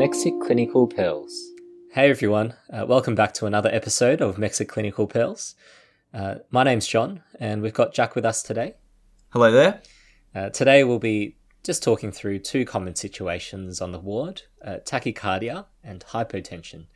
Mexic Clinical Pearls. Hey everyone, uh, welcome back to another episode of Mexic Clinical Pearls. Uh, my name's John, and we've got Jack with us today. Hello there. Uh, today we'll be just talking through two common situations on the ward uh, tachycardia and hypotension.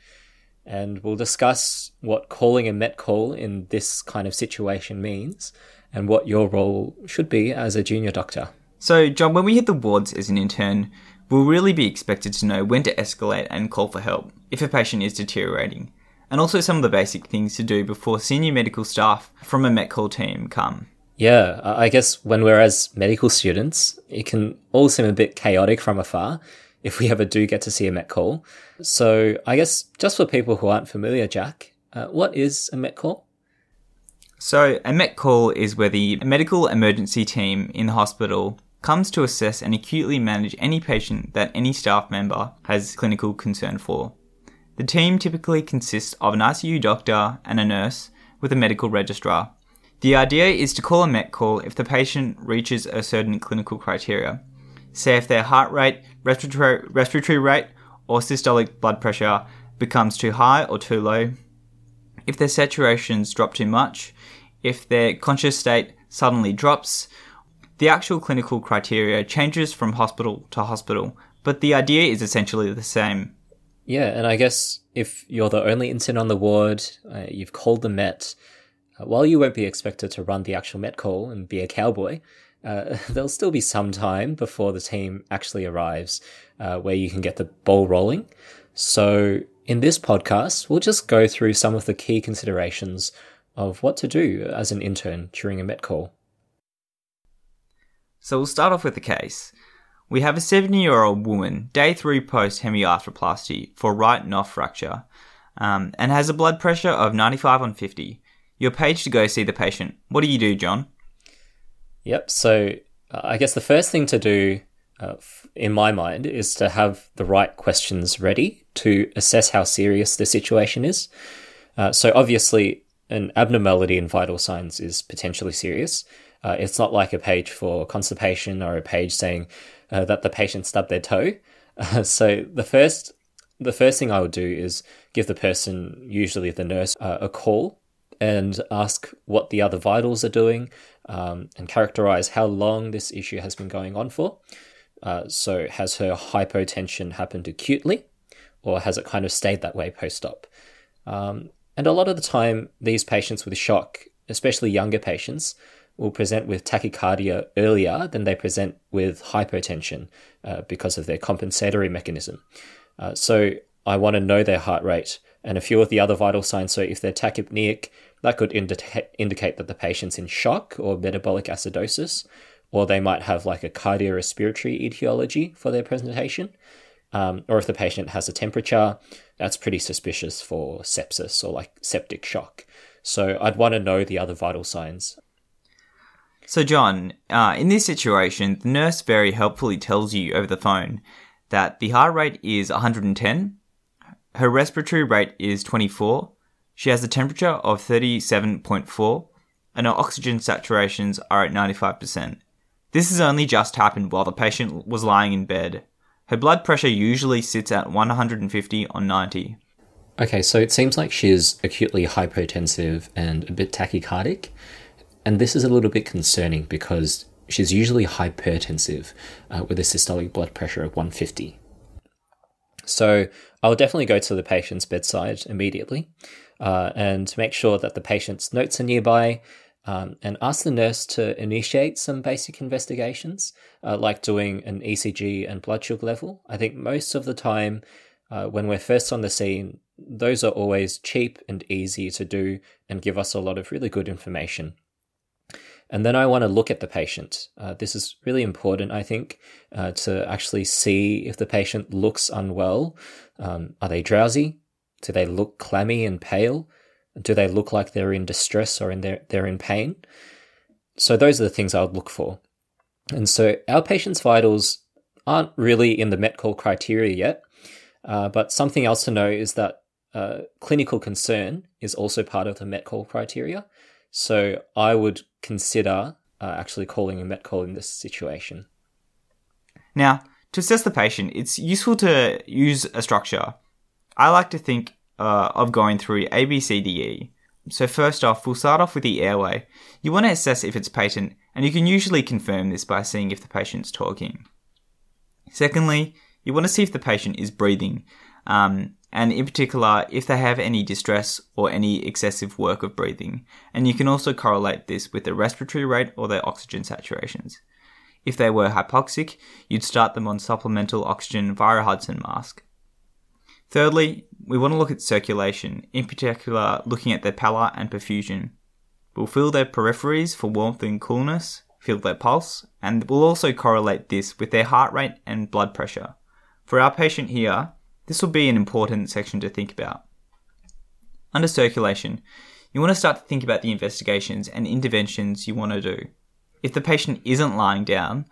And we'll discuss what calling a met call in this kind of situation means and what your role should be as a junior doctor. So, John, when we hit the wards as an intern, we'll really be expected to know when to escalate and call for help if a patient is deteriorating, and also some of the basic things to do before senior medical staff from a Met Call team come. Yeah, I guess when we're as medical students, it can all seem a bit chaotic from afar if we ever do get to see a Met Call. So, I guess just for people who aren't familiar, Jack, uh, what is a Met Call? So, a Met Call is where the medical emergency team in the hospital comes to assess and acutely manage any patient that any staff member has clinical concern for. The team typically consists of an ICU doctor and a nurse with a medical registrar. The idea is to call a MET call if the patient reaches a certain clinical criteria. Say if their heart rate, respiratory, rate, or systolic blood pressure becomes too high or too low, if their saturations drop too much, if their conscious state suddenly drops, the actual clinical criteria changes from hospital to hospital, but the idea is essentially the same. Yeah, and I guess if you're the only intern on the ward, uh, you've called the Met, uh, while you won't be expected to run the actual Met call and be a cowboy, uh, there'll still be some time before the team actually arrives uh, where you can get the ball rolling. So, in this podcast, we'll just go through some of the key considerations of what to do as an intern during a Met call. So we'll start off with the case. We have a 70 year old woman, day 3 post hemiarthroplasty for right NOF fracture, um, and has a blood pressure of 95 on 50. You're paged to go see the patient. What do you do, John? Yep, so uh, I guess the first thing to do, uh, in my mind, is to have the right questions ready to assess how serious the situation is. Uh, so obviously, an abnormality in vital signs is potentially serious. Uh, it's not like a page for constipation or a page saying uh, that the patient stubbed their toe. Uh, so the first the first thing I would do is give the person, usually the nurse, uh, a call and ask what the other vitals are doing um, and characterize how long this issue has been going on for. Uh, so has her hypotension happened acutely or has it kind of stayed that way post-op? Um, and a lot of the time, these patients with shock, especially younger patients, will present with tachycardia earlier than they present with hypotension uh, because of their compensatory mechanism. Uh, so I want to know their heart rate and a few of the other vital signs. So if they're tachypneic, that could indica- indicate that the patient's in shock or metabolic acidosis, or they might have like a cardiorespiratory etiology for their presentation. Um, or if the patient has a temperature, that's pretty suspicious for sepsis or like septic shock. So I'd want to know the other vital signs. So, John, uh, in this situation, the nurse very helpfully tells you over the phone that the heart rate is 110, her respiratory rate is 24, she has a temperature of 37.4, and her oxygen saturations are at 95%. This has only just happened while the patient was lying in bed. Her blood pressure usually sits at 150 on 90. Okay, so it seems like she's acutely hypotensive and a bit tachycardic. And this is a little bit concerning because she's usually hypertensive uh, with a systolic blood pressure of 150. So I'll definitely go to the patient's bedside immediately uh, and make sure that the patient's notes are nearby um, and ask the nurse to initiate some basic investigations, uh, like doing an ECG and blood sugar level. I think most of the time, uh, when we're first on the scene, those are always cheap and easy to do and give us a lot of really good information. And then I want to look at the patient. Uh, this is really important, I think, uh, to actually see if the patient looks unwell. Um, are they drowsy? Do they look clammy and pale? Do they look like they're in distress or in their, they're in pain? So those are the things I would look for. And so our patient's vitals aren't really in the Met call criteria yet, uh, but something else to know is that uh, clinical concern is also part of the Met call criteria. So I would consider uh, actually calling a Met call in this situation. Now, To assess the patient, it's useful to use a structure. I like to think uh, of going through A, B, C, D, E. So first off, we'll start off with the airway. You want to assess if it's patent, and you can usually confirm this by seeing if the patient's talking. Secondly, you want to see if the patient is breathing, um, and in particular, if they have any distress or any excessive work of breathing. And you can also correlate this with their respiratory rate or their oxygen saturations. If they were hypoxic, you'd start them on supplemental oxygen via a Hudson mask. Thirdly, we want to look at circulation, in particular, looking at their pallor and perfusion. We'll feel their peripheries for warmth and coolness, feel their pulse, and we'll also correlate this with their heart rate and blood pressure. For our patient here, this will be an important section to think about. Under circulation, you want to start to think about the investigations and interventions you want to do. If the patient isn't lying down,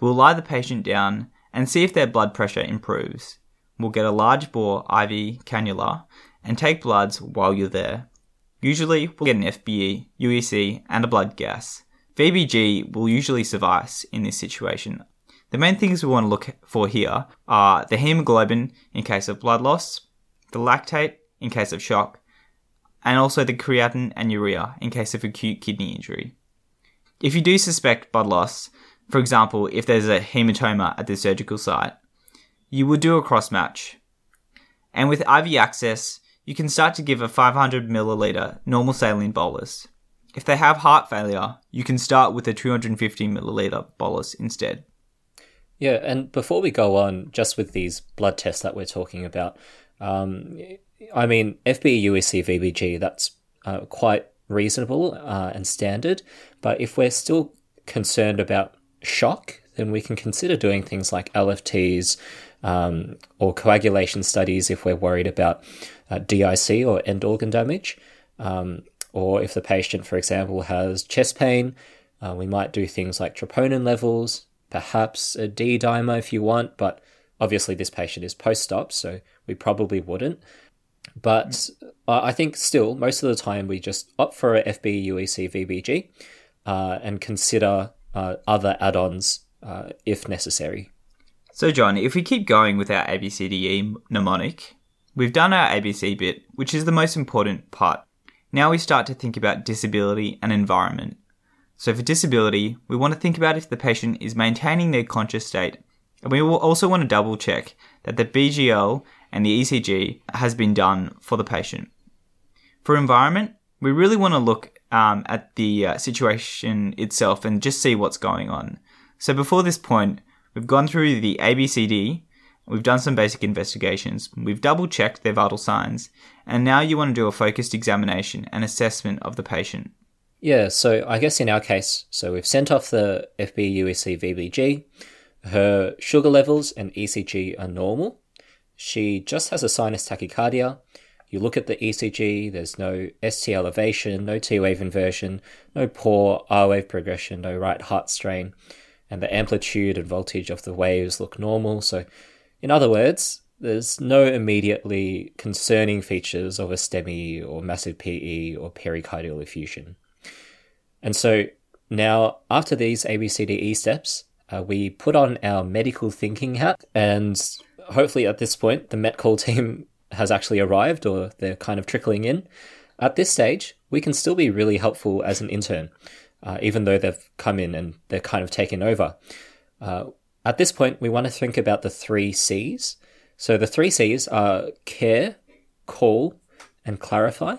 we'll lie the patient down and see if their blood pressure improves. We'll get a large bore IV cannula and take bloods while you're there. Usually, we'll get an FBE, UEC, and a blood gas. VBG will usually suffice in this situation. The main things we want to look for here are the hemoglobin in case of blood loss, the lactate in case of shock, and also the creatinine and urea in case of acute kidney injury. If you do suspect blood loss, for example, if there's a hematoma at the surgical site, you would do a cross match. And with IV access, you can start to give a 500 milliliter normal saline bolus. If they have heart failure, you can start with a 250 milliliter bolus instead. Yeah, and before we go on, just with these blood tests that we're talking about, um, I mean, FBE, UEC, VBG, that's uh, quite reasonable uh, and standard. But if we're still concerned about shock, then we can consider doing things like LFTs um, or coagulation studies if we're worried about uh, DIC or end organ damage. Um, or if the patient, for example, has chest pain, uh, we might do things like troponin levels, perhaps a D dimer if you want, but obviously this patient is post op, so we probably wouldn't. But uh, I think still, most of the time, we just opt for a FB, UEC, VBG uh, and consider uh, other add ons uh, if necessary. So, John, if we keep going with our ABCDE mnemonic, we've done our ABC bit, which is the most important part. Now we start to think about disability and environment. So for disability, we want to think about if the patient is maintaining their conscious state. And we will also want to double check that the BGL and the ECG has been done for the patient. For environment, we really want to look um, at the uh, situation itself and just see what's going on. So before this point, we've gone through the ABCD, we've done some basic investigations, we've double checked their vital signs, and now you want to do a focused examination and assessment of the patient. Yeah, so I guess in our case, so we've sent off the FB, UEC, VBG. Her sugar levels and ECG are normal. She just has a sinus tachycardia. You look at the ECG, there's no ST elevation, no T wave inversion, no poor R wave progression, no right heart strain, and the amplitude and voltage of the waves look normal. So, in other words, there's no immediately concerning features of a STEMI or massive PE or pericardial effusion. And so now, after these ABCDE steps, uh, we put on our medical thinking hat, and hopefully at this point, the Met Call team has actually arrived or they're kind of trickling in. At this stage, we can still be really helpful as an intern, uh, even though they've come in and they're kind of taken over. Uh, at this point, we want to think about the three C's. So the three C's are care, call, and clarify.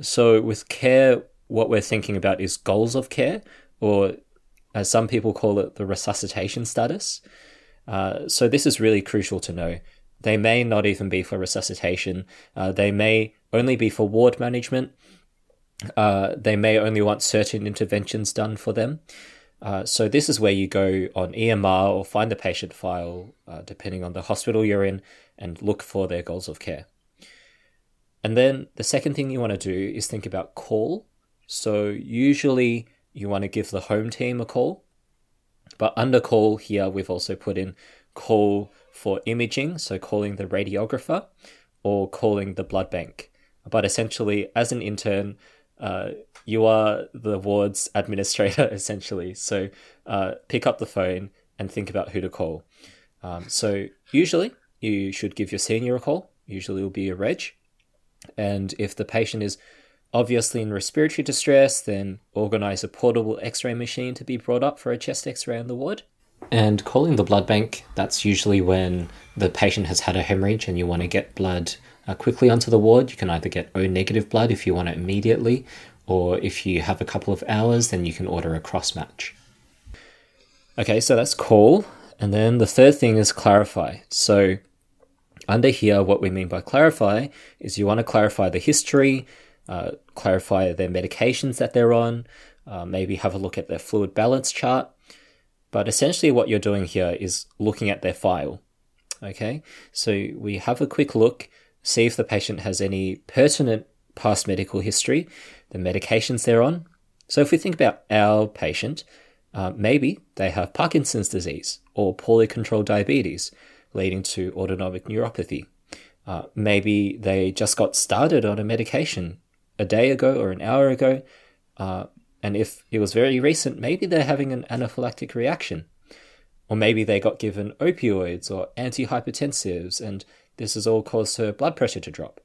So with care, what we're thinking about is goals of care, or as some people call it, the resuscitation status. Uh, so this is really crucial to know. They may not even be for resuscitation. Uh, they may only be for ward management. Uh, they may only want certain interventions done for them. Uh, so this is where you go on EMR or find the patient file, uh, depending on the hospital you're in, and look for their goals of care. And then the second thing you want to do is think about call. So usually you want to give the home team a call. But under call here, we've also put in call for imaging, so calling the radiographer or calling the blood bank. But essentially, as an intern, uh, you are the ward's administrator, essentially. So uh, pick up the phone and think about who to call. Um, so usually you should give your senior a call. Usually it will be a reg. And if the patient is obviously in respiratory distress, then organize a portable x ray machine to be brought up for a chest x ray in the ward. And calling the blood bank, that's usually when the patient has had a hemorrhage and you want to get blood uh, quickly onto the ward. You can either get O negative blood if you want it immediately, or if you have a couple of hours, then you can order a cross match. Okay, so that's call. And then the third thing is clarify. So, under here, what we mean by clarify is you want to clarify the history, uh, clarify their medications that they're on, uh, maybe have a look at their fluid balance chart. But essentially, what you're doing here is looking at their file. Okay, so we have a quick look, see if the patient has any pertinent past medical history, the medications they're on. So, if we think about our patient, uh, maybe they have Parkinson's disease or poorly controlled diabetes, leading to autonomic neuropathy. Uh, maybe they just got started on a medication a day ago or an hour ago, uh, and if it was very recent, maybe they're having an anaphylactic reaction. Or maybe they got given opioids or antihypertensives, and this has all caused her blood pressure to drop.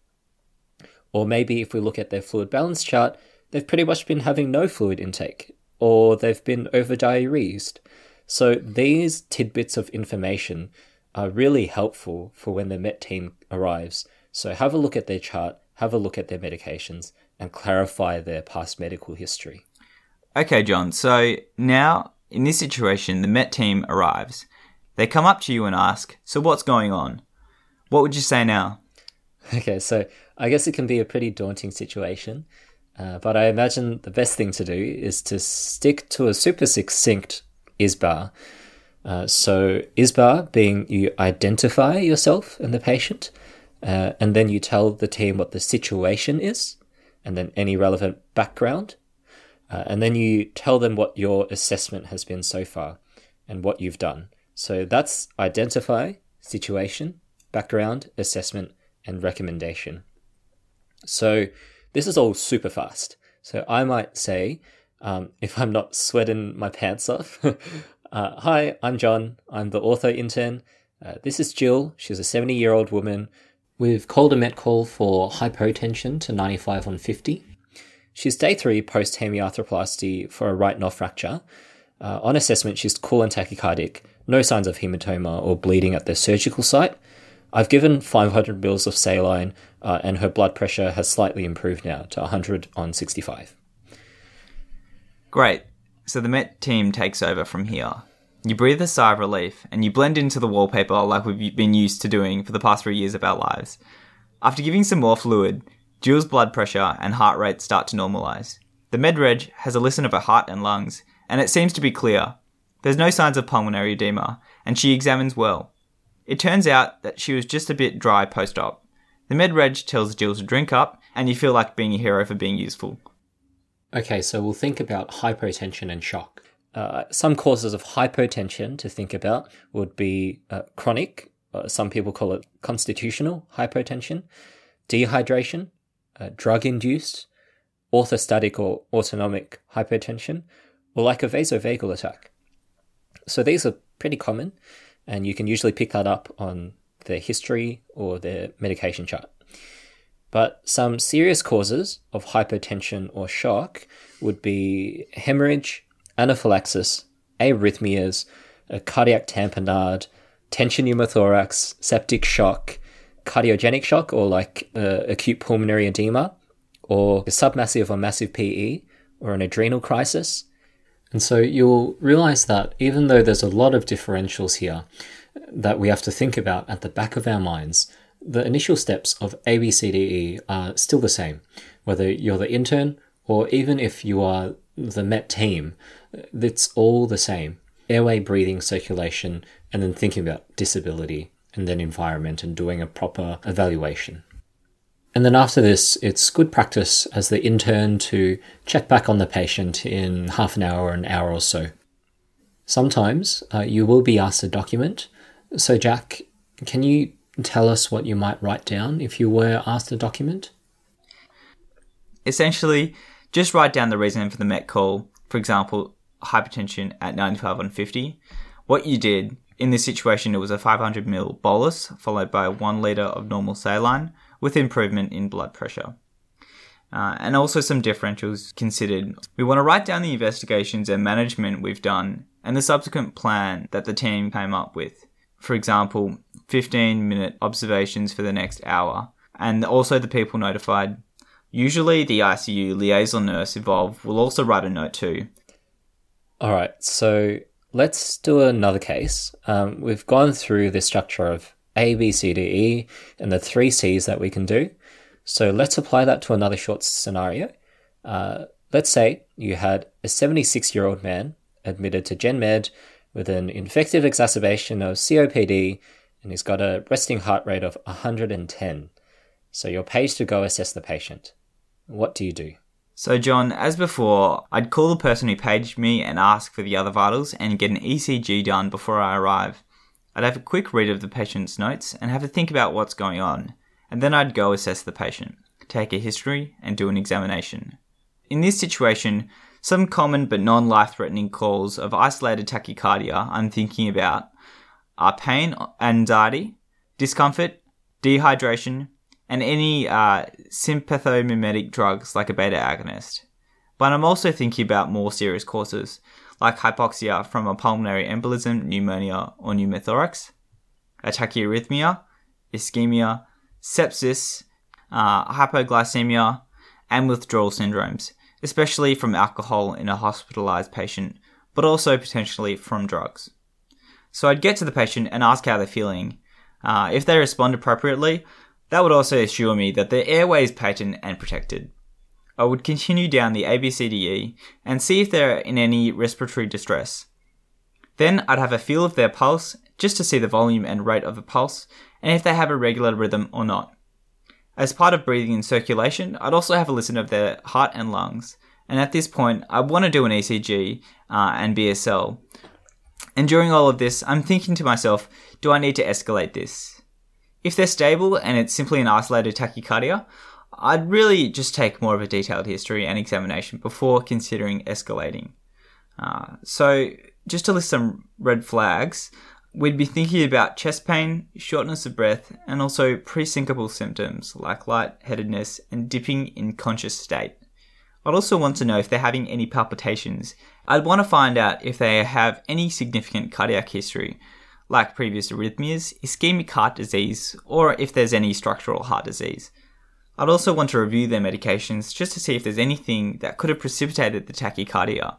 Or maybe if we look at their fluid balance chart, they've pretty much been having no fluid intake, or they've been overdiuresed. So these tidbits of information are really helpful for when the MET team arrives. So have a look at their chart, have a look at their medications, and clarify their past medical history. Okay, John. So now, in this situation, the Met team arrives. They come up to you and ask, So what's going on? What would you say now? Okay, so I guess it can be a pretty daunting situation, uh, but I imagine the best thing to do is to stick to a super succinct ISBAR. Uh, so, ISBAR being you identify yourself and the patient, uh, and then you tell the team what the situation is, and then any relevant background. Uh, and then you tell them what your assessment has been so far and what you've done. So that's identify, situation, background, assessment, and recommendation. So this is all super fast. So I might say, um, if I'm not sweating my pants off, uh, hi, I'm John. I'm the ortho intern. Uh, this is Jill. She's a 70 year old woman. We've called a met call for hypotension to 95 on 50. She's day three post hemiarthroplasty for a right NOF fracture. Uh, on assessment, she's cool and tachycardic, no signs of hematoma or bleeding at the surgical site. I've given 500 mils of saline, uh, and her blood pressure has slightly improved now to 100 on 65. Great. So the Met team takes over from here. You breathe a sigh of relief, and you blend into the wallpaper like we've been used to doing for the past three years of our lives. After giving some more fluid, Jill's blood pressure and heart rate start to normalize. The MedReg has a listen of her heart and lungs, and it seems to be clear. There's no signs of pulmonary edema, and she examines well. It turns out that she was just a bit dry post op. The MedReg tells Jill to drink up, and you feel like being a hero for being useful. Okay, so we'll think about hypotension and shock. Uh, some causes of hypotension to think about would be uh, chronic, uh, some people call it constitutional hypotension, dehydration, uh, drug induced, orthostatic or autonomic hypotension, or like a vasovagal attack. So these are pretty common, and you can usually pick that up on their history or their medication chart. But some serious causes of hypotension or shock would be hemorrhage, anaphylaxis, arrhythmias, a cardiac tamponade, tension pneumothorax, septic shock, cardiogenic shock or like uh, acute pulmonary edema, or a submassive or massive PE, or an adrenal crisis. And so you'll realize that even though there's a lot of differentials here that we have to think about at the back of our minds, the initial steps of ABCDE are still the same, whether you're the intern or even if you are the MET team, it's all the same. Airway, breathing, circulation, and then thinking about disability and then environment and doing a proper evaluation. And then after this, it's good practice as the intern to check back on the patient in half an hour or an hour or so. Sometimes uh, you will be asked a document. So, Jack, can you tell us what you might write down if you were asked a document? Essentially, just write down the reason for the MET call, for example, hypertension at 95 on 50, what you did, In this situation, it was a 500 ml bolus followed by 1 litre of normal saline with improvement in blood pressure. Uh, and also some differentials considered. We want to write down the investigations and management we've done and the subsequent plan that the team came up with. For example, 15 minute observations for the next hour, and also the people notified. Usually, the ICU liaison nurse involved will also write a note too. All right, so let's do another case. Um, we've gone through the structure of A, B, C, D, E, and the three C's that we can do. So let's apply that to another short scenario. Uh, let's say you had a 76 year old man admitted to GenMed with an infective exacerbation of COPD and he's got a resting heart rate of 110. So you're paged to go assess the patient. What do you do? So, John, as before, I'd call the person who paged me and ask for the other vitals and get an ECG done before I arrive. I'd have a quick read of the patient's notes and have a think about what's going on and then I'd go assess the patient, take a history, and do an examination. In this situation, some common but non life threatening cause of isolated tachycardia I'm thinking about are pain, anxiety, discomfort, dehydration, and any uh, sympathomimetic drugs like a beta agonist. But I'm also thinking about more serious causes like hypoxia from a pulmonary embolism, pneumonia, or pneumothorax, a tachyarrhythmia, ischemia, sepsis, uh, hypoglycemia, and withdrawal syndromes, especially from alcohol in a hospitalized patient, but also potentially from drugs. So I'd get to the patient and ask how they're feeling. Uh, if they respond appropriately, that would also assure me that their airway is patent and protected. I would continue down the ABCDE and see if they're in any respiratory distress. Then I'd have a feel of their pulse just to see the volume and rate of the pulse and if they have a regular rhythm or not. As part of breathing and circulation, I'd also have a listen of their heart and lungs. And at this point, I want to do an ECG uh, and BSL. And during all of this, I'm thinking to myself, do I need to escalate this? If they're stable and it's simply an isolated tachycardia, I'd really just take more of a detailed history and examination before considering escalating. Uh, so, just to list some red flags, we'd be thinking about chest pain, shortness of breath, and also pre-syncopal symptoms like lightheadedness and dipping in conscious state. I'd also want to know if they're having any palpitations. I'd want to find out if they have any significant cardiac history, like previous arrhythmias, ischemic heart disease, or if there's any structural heart disease. I'd also want to review their medications just to see if there's anything that could have precipitated the tachycardia.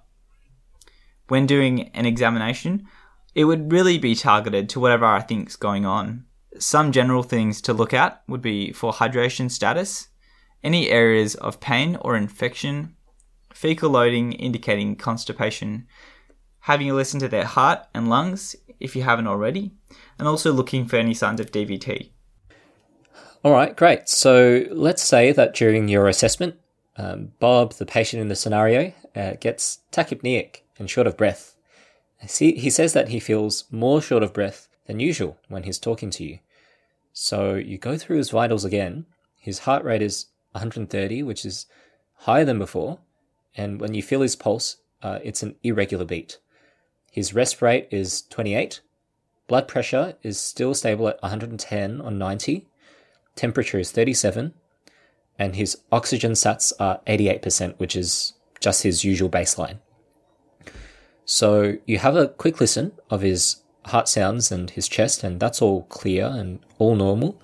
When doing an examination, it would really be targeted to whatever I think's going on. Some general things to look at would be for hydration status, any areas of pain or infection, fecal loading indicating constipation, having a listen to their heart and lungs if you haven't already, and also looking for any signs of DVT. All right, great. So let's say that during your assessment, um, Bob, the patient in the scenario, uh, gets tachypneic and short of breath. See, he says that he feels more short of breath than usual when he's talking to you. So you go through his vitals again. His heart rate is 130, which is higher than before. And when you feel his pulse, uh, it's an irregular beat. His rest rate is 28. Blood pressure is still stable at 110 on 90. Temperature is 37. And his oxygen sats are 88%, which is just his usual baseline. So you have a quick listen of his heart sounds and his chest, and that's all clear and all normal.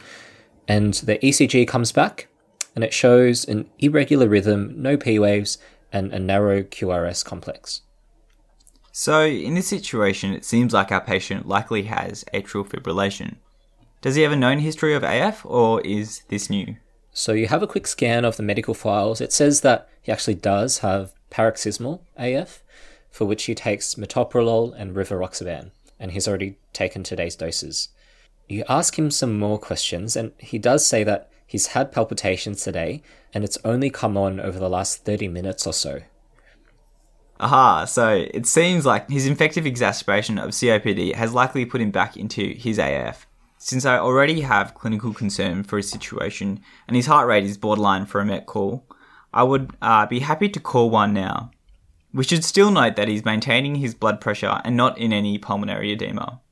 And the ECG comes back and it shows an irregular rhythm, no P waves, and a narrow QRS complex. So, in this situation, it seems like our patient likely has atrial fibrillation. Does he have a known history of AF, or is this new? So, you have a quick scan of the medical files. It says that he actually does have paroxysmal AF, for which he takes metoprolol and rivaroxaban, and he's already taken today's doses. You ask him some more questions, and he does say that he's had palpitations today, and it's only come on over the last 30 minutes or so. Aha, so it seems like his infective exacerbation of COPD has likely put him back into his AF. Since I already have clinical concern for his situation and his heart rate is borderline for a MET call, I would uh, be happy to call one now. We should still note that he's maintaining his blood pressure and not in any pulmonary edema.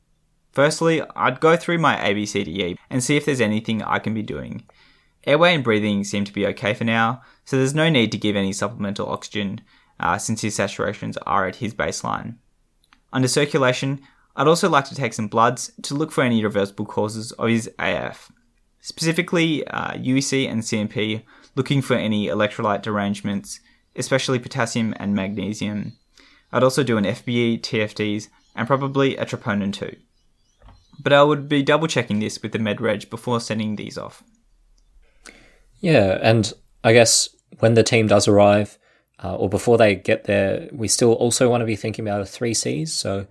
Firstly, I'd go through my ABCDE and see if there's anything I can be doing. Airway and breathing seem to be okay for now, so there's no need to give any supplemental oxygen uh, since his saturations are at his baseline. Under circulation, I'd also like to take some bloods to look for any reversible causes of his AF. Specifically, uh, UEC and CMP, looking for any electrolyte derangements, especially potassium and magnesium. I'd also do an FBE, TFTs, and probably a troponin too. But I would be double checking this with the MedReg before sending these off. Yeah, and I guess when the team does arrive, uh, or before they get there, we still also want to be thinking about the three C's. So,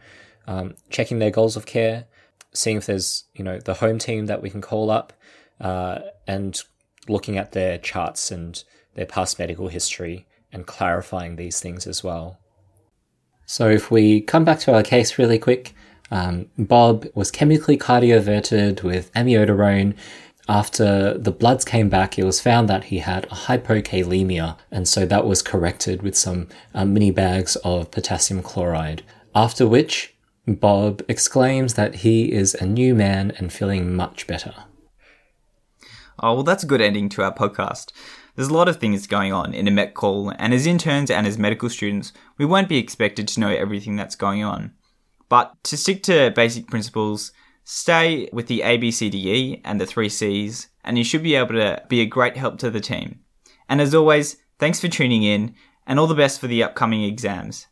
um, checking their goals of care, seeing if there's you know the home team that we can call up, uh, and looking at their charts and their past medical history and clarifying these things as well. So, if we come back to our case really quick, um, Bob was chemically cardioverted with amiodarone after the bloods came back, it was found that he had a hypokalemia, and so that was corrected with some uh, mini bags of potassium chloride. After which, Bob exclaims that he is a new man and feeling much better. Oh, well, that's a good ending to our podcast. There's a lot of things going on in a Met call, and as interns and as medical students, we won't be expected to know everything that's going on. But to stick to basic principles, Stay with the ABCDE and the three C's, and you should be able to be a great help to the team. And as always, thanks for tuning in, and all the best for the upcoming exams.